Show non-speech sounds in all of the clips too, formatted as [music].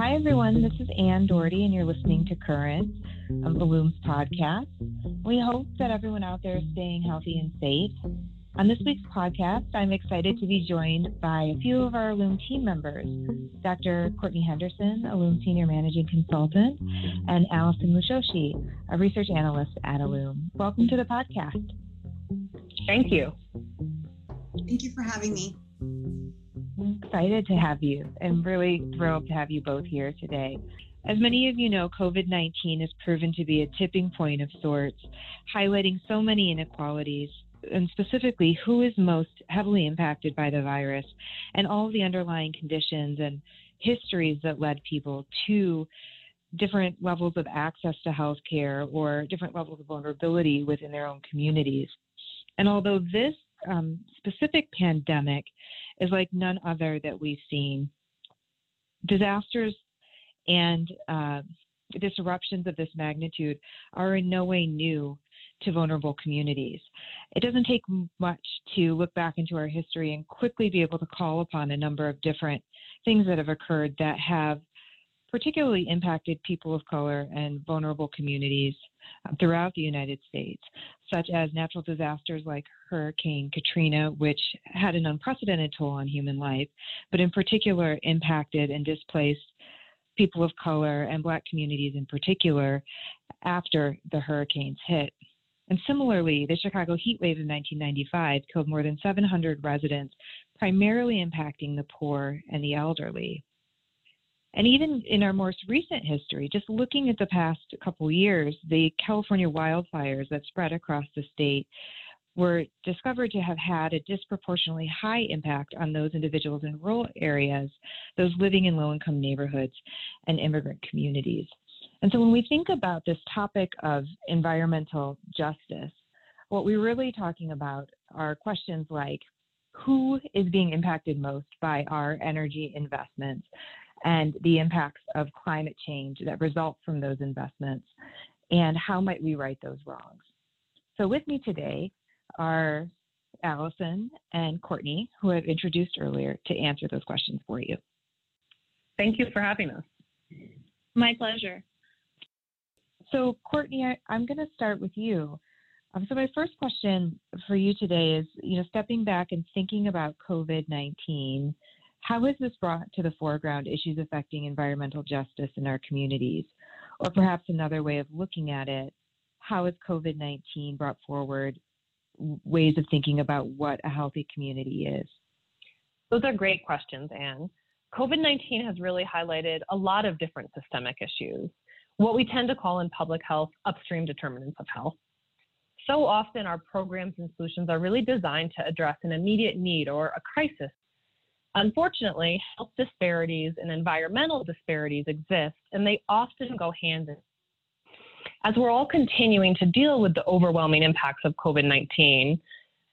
Hi, everyone. This is Anne Dougherty, and you're listening to Current, um, Illume's podcast. We hope that everyone out there is staying healthy and safe. On this week's podcast, I'm excited to be joined by a few of our Illume team members Dr. Courtney Henderson, Illume Senior Managing Consultant, and Allison Mushoshi, a research analyst at Illume. Welcome to the podcast. Thank you. Thank you for having me. Excited to have you and really thrilled to have you both here today. As many of you know, COVID 19 has proven to be a tipping point of sorts, highlighting so many inequalities, and specifically who is most heavily impacted by the virus and all the underlying conditions and histories that led people to different levels of access to healthcare or different levels of vulnerability within their own communities. And although this um, specific pandemic is like none other that we've seen. Disasters and uh, disruptions of this magnitude are in no way new to vulnerable communities. It doesn't take much to look back into our history and quickly be able to call upon a number of different things that have occurred that have particularly impacted people of color and vulnerable communities uh, throughout the United States, such as natural disasters like Hurricane Katrina, which had an unprecedented toll on human life, but in particular impacted and displaced people of color and black communities in particular after the hurricanes hit. And similarly, the Chicago heat wave of 1995 killed more than 700 residents, primarily impacting the poor and the elderly. And even in our most recent history, just looking at the past couple years, the California wildfires that spread across the state were discovered to have had a disproportionately high impact on those individuals in rural areas, those living in low income neighborhoods, and immigrant communities. And so when we think about this topic of environmental justice, what we're really talking about are questions like who is being impacted most by our energy investments? And the impacts of climate change that result from those investments, and how might we right those wrongs. So, with me today are Allison and Courtney, who I've introduced earlier to answer those questions for you. Thank you for having us. My pleasure. So, Courtney, I, am going to start with you. Um, so, my first question for you today is, you know, stepping back and thinking about COVID 19 how has this brought to the foreground issues affecting environmental justice in our communities? Or perhaps another way of looking at it, how has COVID 19 brought forward ways of thinking about what a healthy community is? Those are great questions, Anne. COVID 19 has really highlighted a lot of different systemic issues, what we tend to call in public health upstream determinants of health. So often, our programs and solutions are really designed to address an immediate need or a crisis Unfortunately, health disparities and environmental disparities exist, and they often go hand in hand. as we're all continuing to deal with the overwhelming impacts of COVID 19,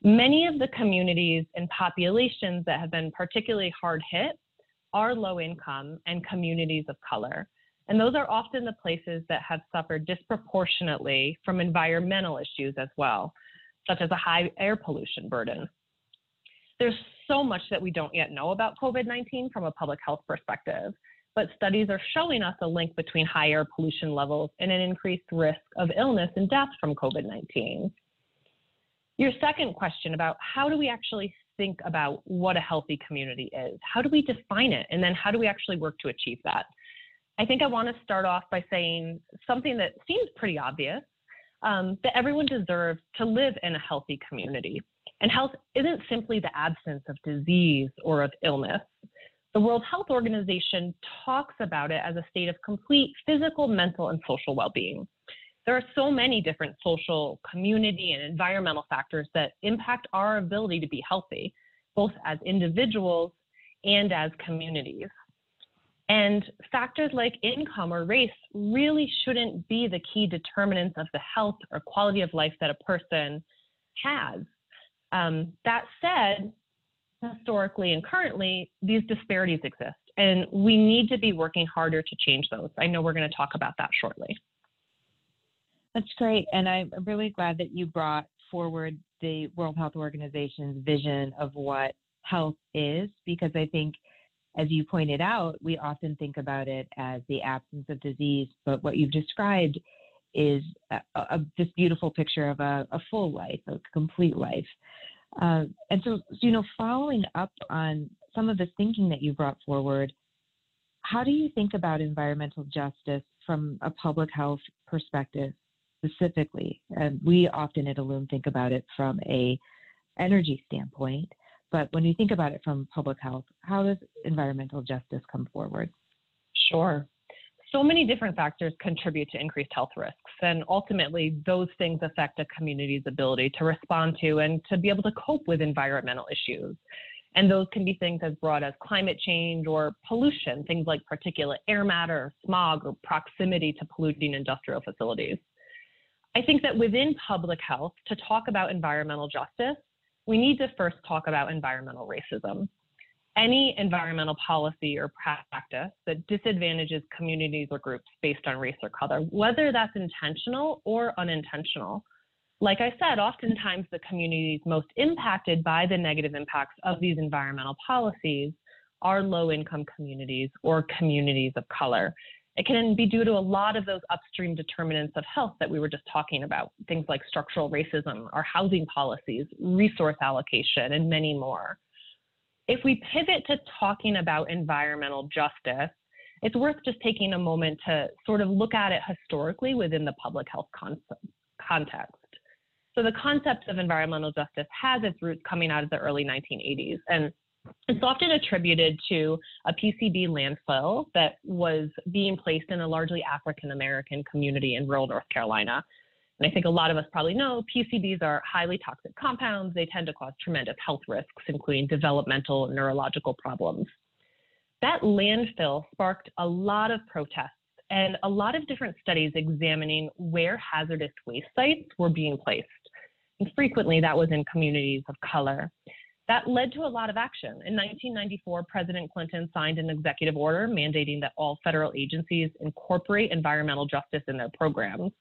many of the communities and populations that have been particularly hard hit are low income and communities of color. And those are often the places that have suffered disproportionately from environmental issues as well, such as a high air pollution burden. There's so much that we don't yet know about COVID 19 from a public health perspective, but studies are showing us a link between higher pollution levels and an increased risk of illness and death from COVID 19. Your second question about how do we actually think about what a healthy community is? How do we define it? And then how do we actually work to achieve that? I think I want to start off by saying something that seems pretty obvious um, that everyone deserves to live in a healthy community. And health isn't simply the absence of disease or of illness. The World Health Organization talks about it as a state of complete physical, mental, and social well being. There are so many different social, community, and environmental factors that impact our ability to be healthy, both as individuals and as communities. And factors like income or race really shouldn't be the key determinants of the health or quality of life that a person has. Um, that said, historically and currently, these disparities exist, and we need to be working harder to change those. I know we're going to talk about that shortly. That's great, and I'm really glad that you brought forward the World Health Organization's vision of what health is, because I think as you pointed out, we often think about it as the absence of disease, but what you've described is a, a, this beautiful picture of a, a, full life, a complete life. Uh, and so, you know, following up on some of the thinking that you brought forward, how do you think about environmental justice from a public health perspective specifically? And we often at Illume think about it from a energy standpoint, but when you think about it from public health, how does environmental justice come forward? Sure. So many different factors contribute to increased health risks, and ultimately, those things affect a community's ability to respond to and to be able to cope with environmental issues. And those can be things as broad as climate change or pollution, things like particulate air matter, smog, or proximity to polluting industrial facilities. I think that within public health, to talk about environmental justice, we need to first talk about environmental racism. Any environmental policy or practice that disadvantages communities or groups based on race or color, whether that's intentional or unintentional. Like I said, oftentimes the communities most impacted by the negative impacts of these environmental policies are low income communities or communities of color. It can be due to a lot of those upstream determinants of health that we were just talking about, things like structural racism, our housing policies, resource allocation, and many more. If we pivot to talking about environmental justice, it's worth just taking a moment to sort of look at it historically within the public health context. So the concept of environmental justice has its roots coming out of the early 1980s. And it's often attributed to a PCB landfill that was being placed in a largely African American community in rural North Carolina. And I think a lot of us probably know PCBs are highly toxic compounds. They tend to cause tremendous health risks, including developmental neurological problems. That landfill sparked a lot of protests and a lot of different studies examining where hazardous waste sites were being placed. And frequently that was in communities of color. That led to a lot of action. In 1994, President Clinton signed an executive order mandating that all federal agencies incorporate environmental justice in their programs.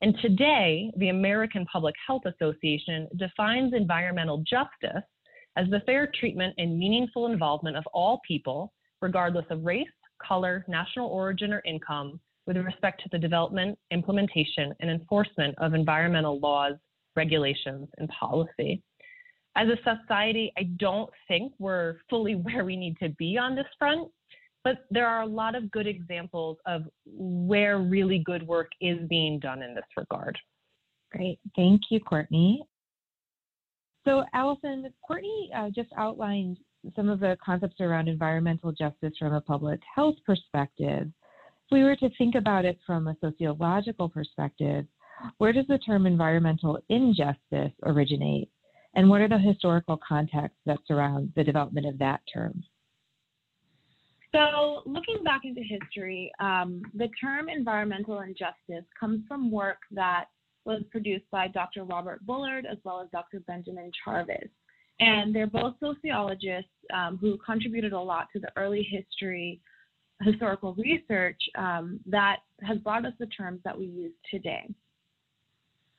And today, the American Public Health Association defines environmental justice as the fair treatment and meaningful involvement of all people, regardless of race, color, national origin, or income, with respect to the development, implementation, and enforcement of environmental laws, regulations, and policy. As a society, I don't think we're fully [laughs] where we need to be on this front, but there are a lot of good examples of where really good work is being done in this regard. Great. Thank you, Courtney. So, Allison, Courtney uh, just outlined some of the concepts around environmental justice from a public health perspective. If we were to think about it from a sociological perspective, where does the term environmental injustice originate? And what are the historical contexts that surround the development of that term? So, looking back into history, um, the term environmental injustice comes from work that was produced by Dr. Robert Bullard as well as Dr. Benjamin Chavis. And they're both sociologists um, who contributed a lot to the early history, historical research um, that has brought us the terms that we use today.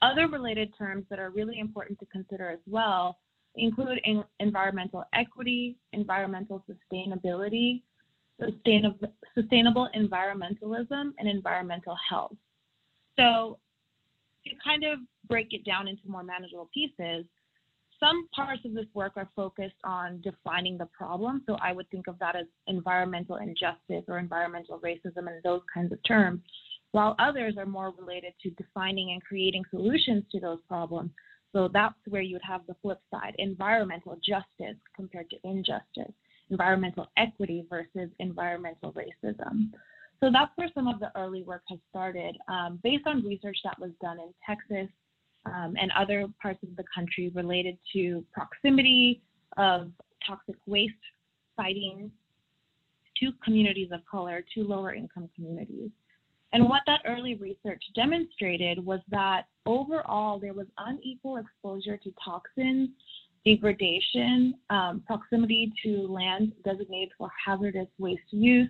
Other related terms that are really important to consider as well include environmental equity, environmental sustainability, sustainable, sustainable environmentalism, and environmental health. So, to kind of break it down into more manageable pieces, some parts of this work are focused on defining the problem. So, I would think of that as environmental injustice or environmental racism and those kinds of terms while others are more related to defining and creating solutions to those problems. So that's where you would have the flip side environmental justice compared to injustice, environmental equity versus environmental racism. So that's where some of the early work has started um, based on research that was done in Texas um, and other parts of the country related to proximity of toxic waste siting to communities of color, to lower income communities. And what that early research demonstrated was that overall there was unequal exposure to toxins, degradation, um, proximity to land designated for hazardous waste use.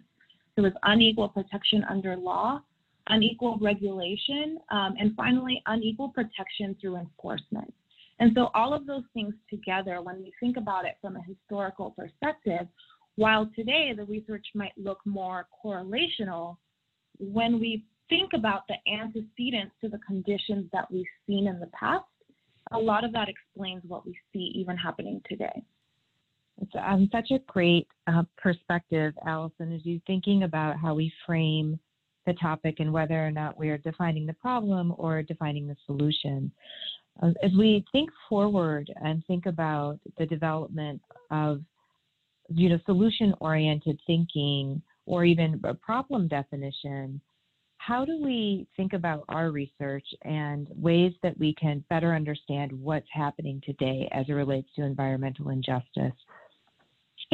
There was unequal protection under law, unequal regulation, um, and finally, unequal protection through enforcement. And so, all of those things together, when we think about it from a historical perspective, While today the research might look more correlational, when we think about the antecedents to the conditions that we've seen in the past, a lot of that explains what we see even happening today. It's um, such a great uh, perspective, Allison, as you thinking about how we frame the topic and whether or not we are defining the problem or defining the solution. Uh, as we think forward and think about the development of you know solution-oriented thinking or even a problem definition, how do we think about our research and ways that we can better understand what's happening today as it relates to environmental injustice?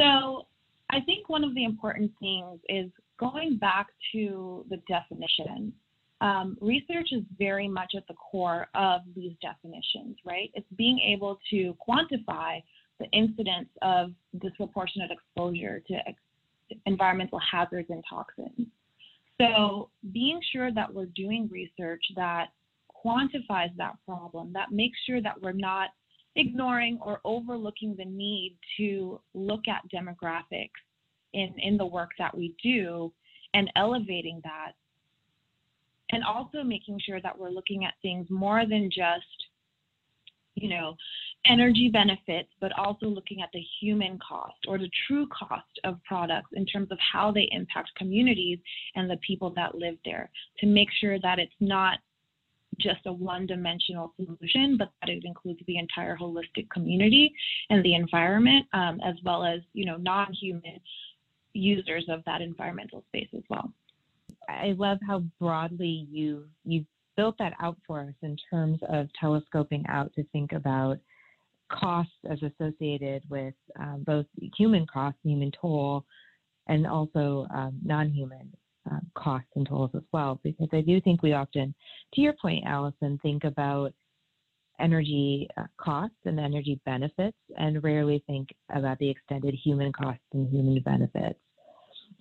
So, I think one of the important things is going back to the definition. Um, research is very much at the core of these definitions, right? It's being able to quantify the incidence of disproportionate exposure to ex- environmental hazards and toxins. So, being sure that we're doing research that quantifies that problem, that makes sure that we're not ignoring or overlooking the need to look at demographics in, in the work that we do and elevating that. And also making sure that we're looking at things more than just, you know, energy benefits, but also looking at the human cost or the true cost of products in terms of how they impact communities and the people that live there to make sure that it's not just a one dimensional solution, but that it includes the entire holistic community and the environment, um, as well as, you know, non human users of that environmental space as well. I love how broadly you you built that out for us in terms of telescoping out to think about costs as associated with um, both human costs, human toll, and also um, non-human uh, costs and tolls as well. Because I do think we often, to your point, Allison, think about energy uh, costs and energy benefits, and rarely think about the extended human costs and human benefits.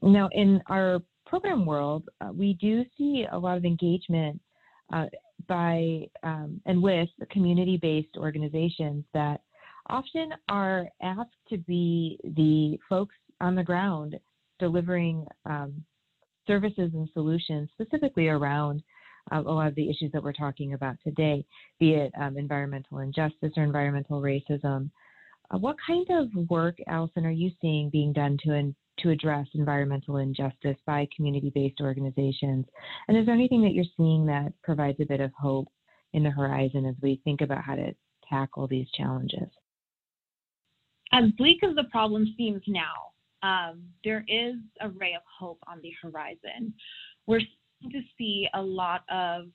Now, in our program world, uh, we do see a lot of engagement uh, by um, and with community-based organizations that often are asked to be the folks on the ground delivering um, services and solutions specifically around uh, a lot of the issues that we're talking about today, be it um, environmental injustice or environmental racism. Uh, what kind of work, Allison, are you seeing being done to to address environmental injustice by community-based organizations? And is there anything that you're seeing that provides a bit of hope in the horizon as we think about how to tackle these challenges? As bleak as the problem seems now, um, there is a ray of hope on the horizon. We're starting to see a lot of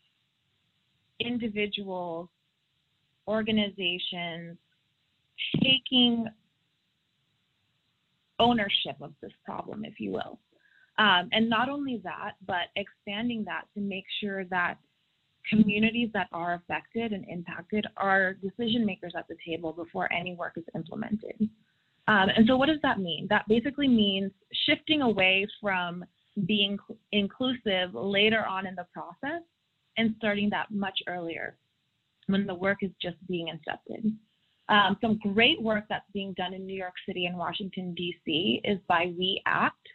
individuals, organizations taking ownership of this problem, if you will. Um, and not only that, but expanding that to make sure that communities that are affected and impacted are decision makers at the table before any work is implemented. Um, and so, what does that mean? That basically means shifting away from being inclusive later on in the process and starting that much earlier when the work is just being incepted. Um, some great work that's being done in New York City and Washington, D.C. is by We Act.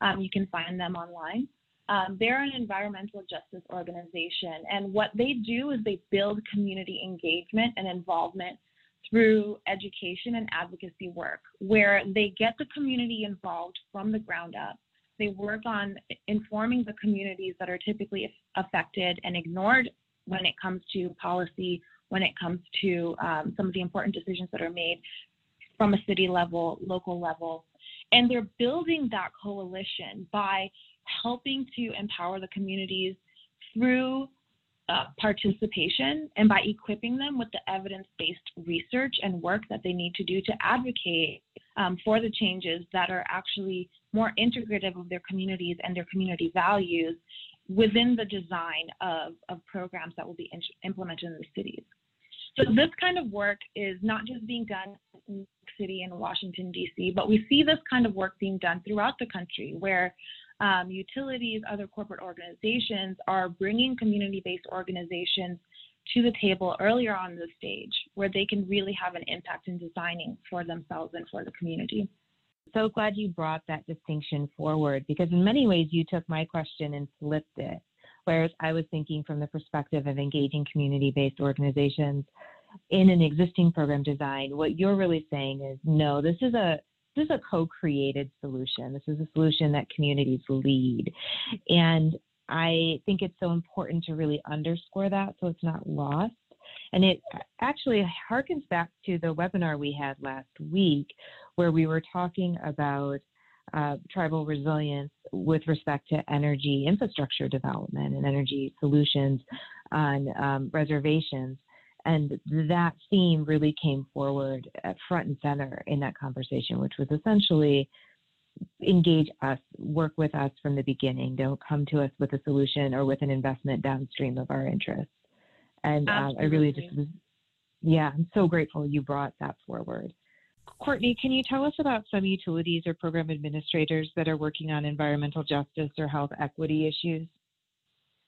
Um, you can find them online. Um, they're an environmental justice organization, and what they do is they build community engagement and involvement through education and advocacy work, where they get the community involved from the ground up. They work on informing the communities that are typically affected and ignored when it comes to policy when it comes to um, some of the important decisions that are made from a city level, local level. And they're building that coalition by helping to empower the communities through uh, participation and by equipping them with the evidence based research and work that they need to do to advocate um, for the changes that are actually more integrative of their communities and their community values within the design of, of programs that will be in- implemented in the cities. So this kind of work is not just being done in New York City and Washington, D.C., but we see this kind of work being done throughout the country where um, utilities, other corporate organizations are bringing community-based organizations to the table earlier on the stage where they can really have an impact in designing for themselves and for the community. so glad you brought that distinction forward because, in many ways, you took my question and flipped it. Whereas I was thinking from the perspective of engaging community based organizations in an existing program design, what you're really saying is no, this is a this is a co-created solution. This is a solution that communities lead. And I think it's so important to really underscore that so it's not lost. And it actually harkens back to the webinar we had last week where we were talking about uh, tribal resilience with respect to energy infrastructure development and energy solutions on um, reservations. And that theme really came forward at front and center in that conversation, which was essentially engage us, work with us from the beginning. Don't come to us with a solution or with an investment downstream of our interests. And uh, I really just was, yeah, I'm so grateful you brought that forward. Courtney, can you tell us about some utilities or program administrators that are working on environmental justice or health equity issues?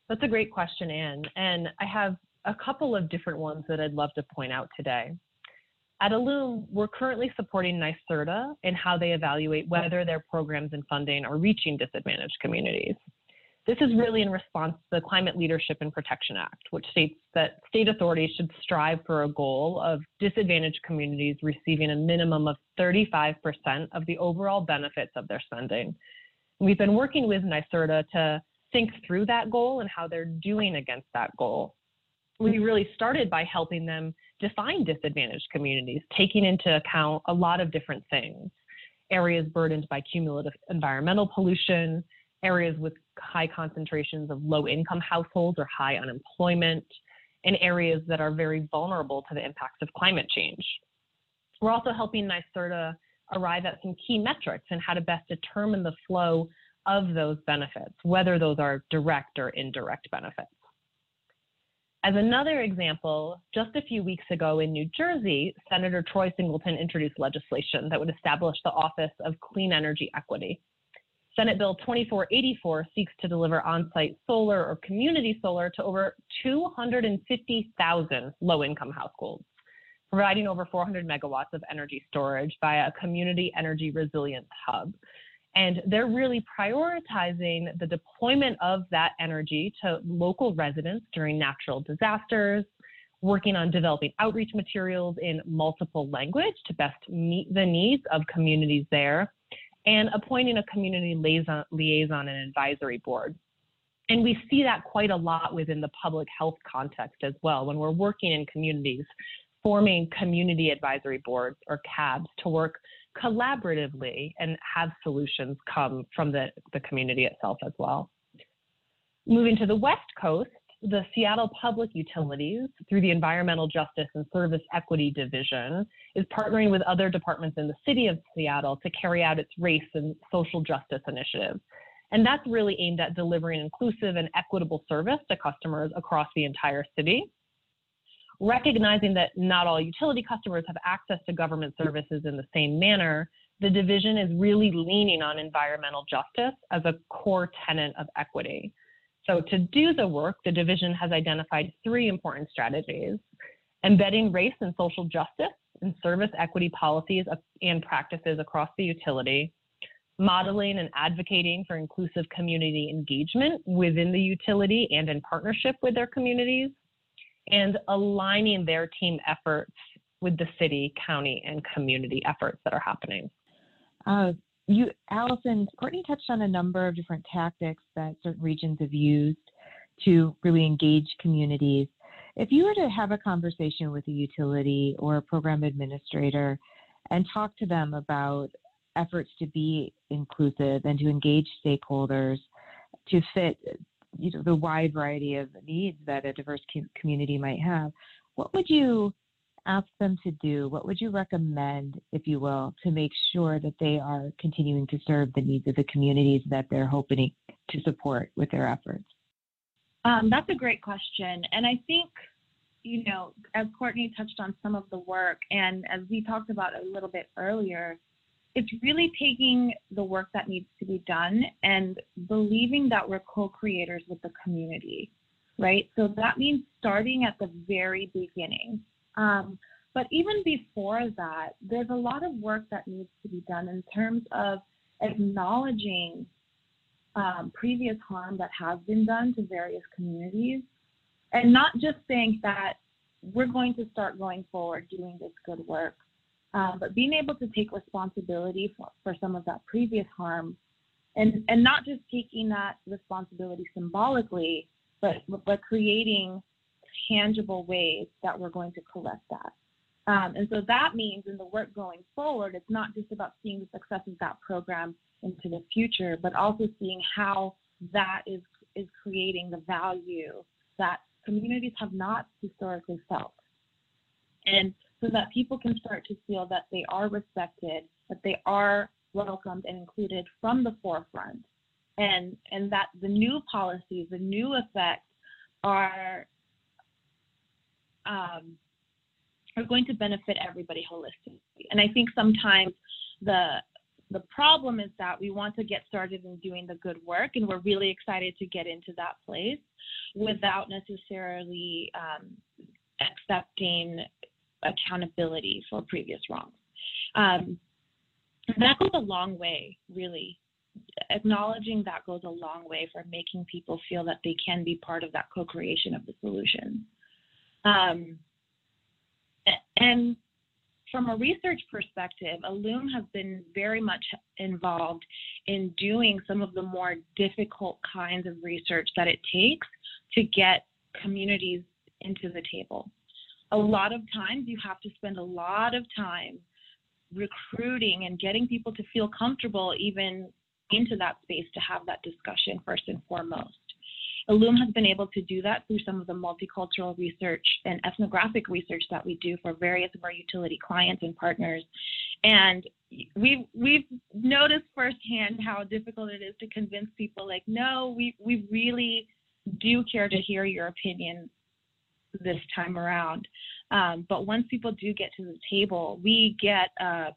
That's a great question, Anne. And I have a couple of different ones that I'd love to point out today. At Illume, we're currently supporting NYSERDA in how they evaluate whether their programs and funding are reaching disadvantaged communities. This is really in response to the Climate Leadership and Protection Act, which states that state authorities should strive for a goal of disadvantaged communities receiving a minimum of 35% of the overall benefits of their spending. We've been working with NYSERDA to think through that goal and how they're doing against that goal. We really started by helping them define disadvantaged communities, taking into account a lot of different things areas burdened by cumulative environmental pollution, areas with high concentrations of low income households or high unemployment, and areas that are very vulnerable to the impacts of climate change. We're also helping NYSERDA arrive at some key metrics and how to best determine the flow of those benefits, whether those are direct or indirect benefits. As another example, just a few weeks ago in New Jersey, Senator Troy Singleton introduced legislation that would establish the Office of Clean Energy Equity. Senate Bill 2484 seeks to deliver on site solar or community solar to over 250,000 low income households, providing over 400 megawatts of energy storage via a community energy resilience hub. And they're really prioritizing the deployment of that energy to local residents during natural disasters, working on developing outreach materials in multiple language to best meet the needs of communities there, and appointing a community liaison, liaison and advisory board. And we see that quite a lot within the public health context as well. When we're working in communities, forming community advisory boards or CABs to work collaboratively and have solutions come from the, the community itself as well. Moving to the West Coast, the Seattle Public Utilities, through the Environmental Justice and Service Equity Division, is partnering with other departments in the city of Seattle to carry out its race and social justice initiative. And that's really aimed at delivering inclusive and equitable service to customers across the entire city. Recognizing that not all utility customers have access to government services in the same manner, the division is really leaning on environmental justice as a core tenet of equity. So to do the work, the division has identified three important strategies. Embedding race and social justice and service equity policies and practices across the utility, modeling and advocating for inclusive community engagement within the utility and in partnership with their communities, and aligning their team efforts with the city, county, and community efforts that are happening. Uh, you, Allison, Courtney touched on a number of different tactics that certain regions have used to really engage communities. If you were to have a conversation with a utility or a program administrator and talk to them about efforts to be inclusive and to engage stakeholders to fit you know, the wide variety of needs that a diverse community might have, what would you ask them to do? What would you recommend, if you will, to make sure that they are continuing to serve the needs of the communities that they're hoping to support with their efforts? Um, that's a great question. And I think, you know, as Courtney touched on some of the work, and as we talked about a little bit earlier, it's really taking the work that needs to be done and believing that we're co creators with the community, right? So that means starting at the very beginning. Um, But even before that, there's a lot of work that needs to be done in terms of acknowledging um, previous harm that has been done to various communities. And not just saying that we're going to start going forward doing this good work, um, but being able to take responsibility for, for some of that previous harm. And, and not just taking that responsibility symbolically, but, but creating tangible ways that we're going to collect that. Um, and so that means in the work going forward, it's not just about seeing the success of that program into the future, but also seeing how that is, is creating the value that communities have not historically felt. And so that people can start to feel that they are respected, that they are welcomed and included from the forefront, and, and that the new policies, the new effects are um, are going to benefit everybody holistically. And I think sometimes the the problem is that we want to get started in doing the good work, and we're really excited to get into that place without necessarily um, accepting accountability for previous wrongs. Um, that goes a long way, really. Acknowledging that goes a long way for making people feel that they can be part of that co creation of the solution. Um, and from a research perspective, ILLUME has been very much involved in doing some of the more difficult kinds of research that it takes to get communities into the table. A lot of times you have to spend a lot of time recruiting and getting people to feel comfortable even into that space to have that discussion first and foremost. ILLUME has been able to do that through some of the multicultural research and ethnographic research that we do for various of our utility clients and partners. And we've we've noticed firsthand how difficult it is to convince people like, no, we, we really do care to hear your opinion this time around. Um, but once people do get to the table, we get a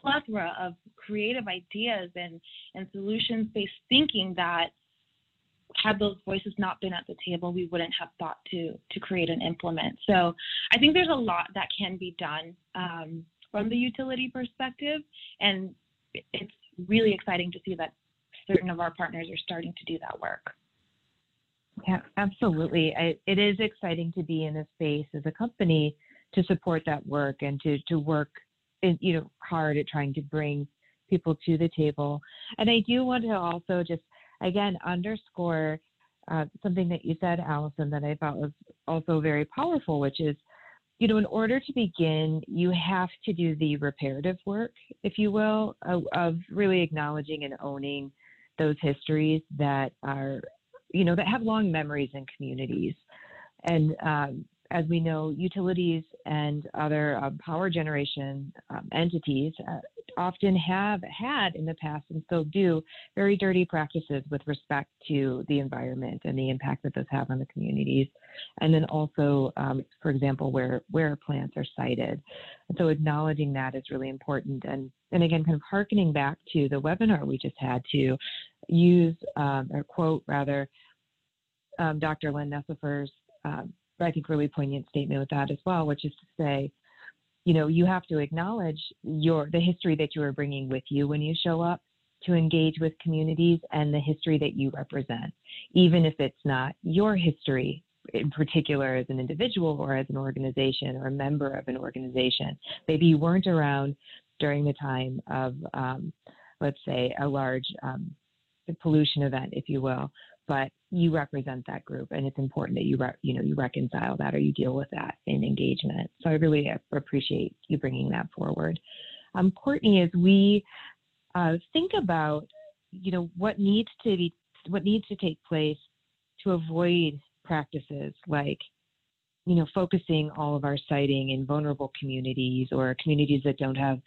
plethora of creative ideas and, and solutions based thinking that had those voices not been at the table, we wouldn't have thought to to create and implement. So I think there's a lot that can be done um, from the utility perspective, and it's really exciting to see that certain of our partners are starting to do that work. Yeah, absolutely. I, it is exciting to be in a space as a company to support that work and to to work, in, you know, hard at trying to bring people to the table. And I do want to also just again underscore uh, something that you said, Allison, that I thought was also very powerful, which is, you know, in order to begin, you have to do the reparative work, if you will, of, of really acknowledging and owning those histories that are, you know, that have long memories in communities. And um, as we know, utilities and other uh, power generation um, entities uh, often have had in the past and still do very dirty practices with respect to the environment and the impact that those have on the communities. And then also, um, for example, where, where plants are sited. And so acknowledging that is really important. And, and again, kind of harkening back to the webinar we just had to use, um, or quote rather, um, Dr. Len Necefer's um, I think, really poignant statement with that as well, which is to say, you know, you have to acknowledge your the history that you are bringing with you when you show up to engage with communities and the history that you represent, even if it's not your history in particular as an individual or as an organization or a member of an organization. Maybe you weren't around during the time of, um, let's say, a large um, pollution event, if you will, but you represent that group and it's important that you re- you know you reconcile that or you deal with that in engagement. So i really appreciate you bringing that forward. Um, courtney as we uh, think about you know what needs to be what needs to take place to avoid practices like you know, focusing all of our siting in vulnerable communities or communities that don't have,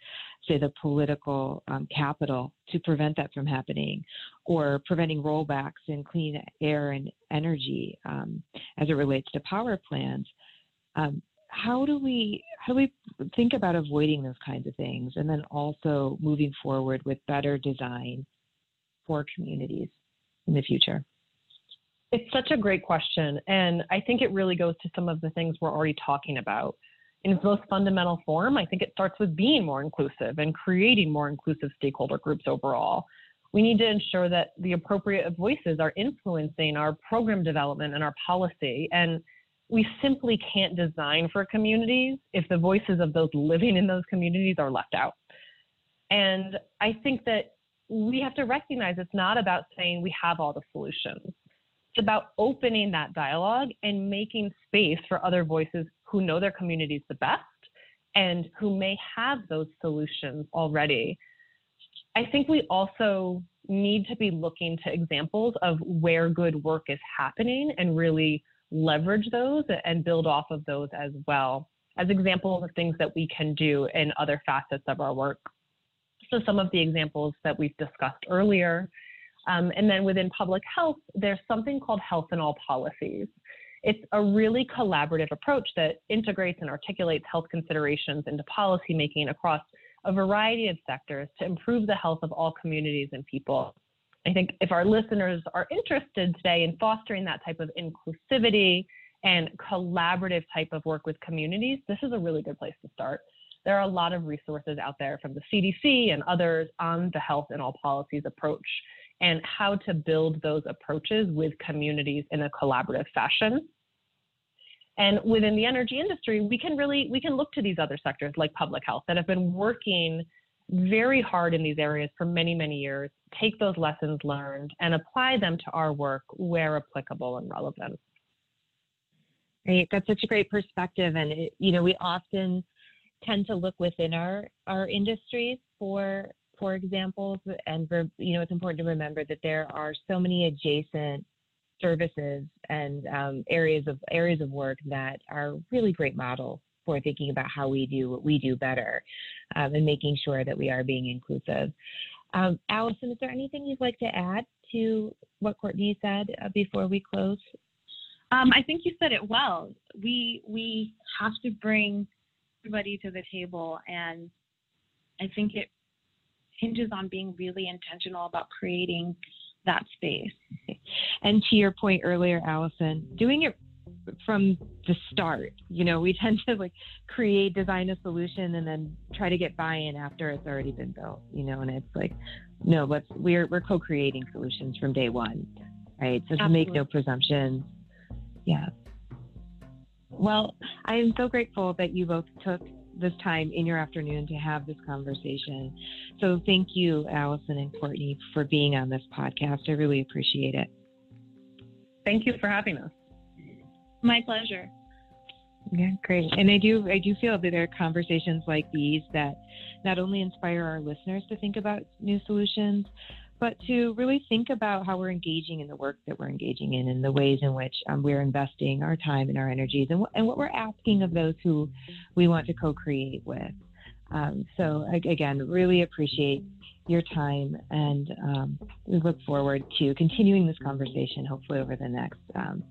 say, the political um, capital to prevent that from happening, or preventing rollbacks in clean air and energy um, as it relates to power plants. Um, how do we how do we think about avoiding those kinds of things, and then also moving forward with better design for communities in the future? It's such a great question. And I think it really goes to some of the things we're already talking about. in its most fundamental form, I think it starts with being more inclusive and creating more inclusive stakeholder groups overall. We need to ensure that the appropriate voices are influencing our program development and our policy. And we simply can't design for communities if the voices of those living in those communities are left out. And I think that we have to recognize it's not about saying we have all the solutions. It's about opening that dialogue and making space for other voices who know their communities the best and who may have those solutions already. I think we also need to be looking to examples of where good work is happening and really leverage those and build off of those as well as examples of things that we can do in other facets of our work. So some of the examples that we've discussed earlier. Um, and then within public health, there's something called health in all policies. It's a really collaborative approach that integrates and articulates health considerations into policymaking across a variety of sectors to improve the health of all communities and people. I think if our listeners are interested today in fostering that type of inclusivity and collaborative type of work with communities, this is a really good place to start. There are a lot of resources out there from the CDC and others on the health in all policies approach and how to build those approaches with communities in a collaborative fashion. And within the energy industry, we can really we can look to these other sectors like public health that have been working very hard in these areas for many, many years, take those lessons learned and apply them to our work where applicable and relevant. Right. That's such a great perspective. And, it, you know, we often tend to look within our, our industries for, for examples. And, for, you know, it's important to remember that there are so many adjacent services and um, areas of areas of work that are really great models for thinking about how we do what we do better um, and making sure that we are being inclusive. Um, Allison, is there anything you'd like to add to what Courtney said uh, before we close? Um, I think you said it well. We we have to bring everybody to the table, and I think it hinges on being really intentional about creating that space. And to your point earlier, Allison, doing it from the start. You know, we [laughs] tend to like create, design a solution, and then try to get buy-in after it's already been built. You know, and it's like, no, let's we're we're co-creating solutions from day one, right? So to make no presumptions. Yeah. Well, I am so grateful that you both took this time in your afternoon to have this conversation. So thank you, Allison and Courtney, for being on this podcast. I really appreciate it. Thank you for having us. My pleasure. Yeah, great. And I do I do feel that there are conversations like these that not only inspire our listeners to think about new solutions, but to really think about how we're engaging in the work that we're engaging in and the ways in which um, we're investing our time and our energies and, and what we're asking of those who we want to co-create with. Um, so again, really appreciate your time, and um, we look forward to continuing this conversation hopefully over the next um,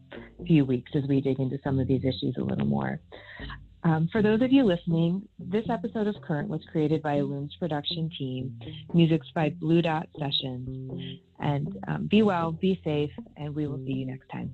few weeks as we dig into some of these issues a little more. Um, for those of you listening, this episode of Current was created by Illume's production team. Music's by Blue Dot Sessions. And um, be well, be safe, and we will see you next time.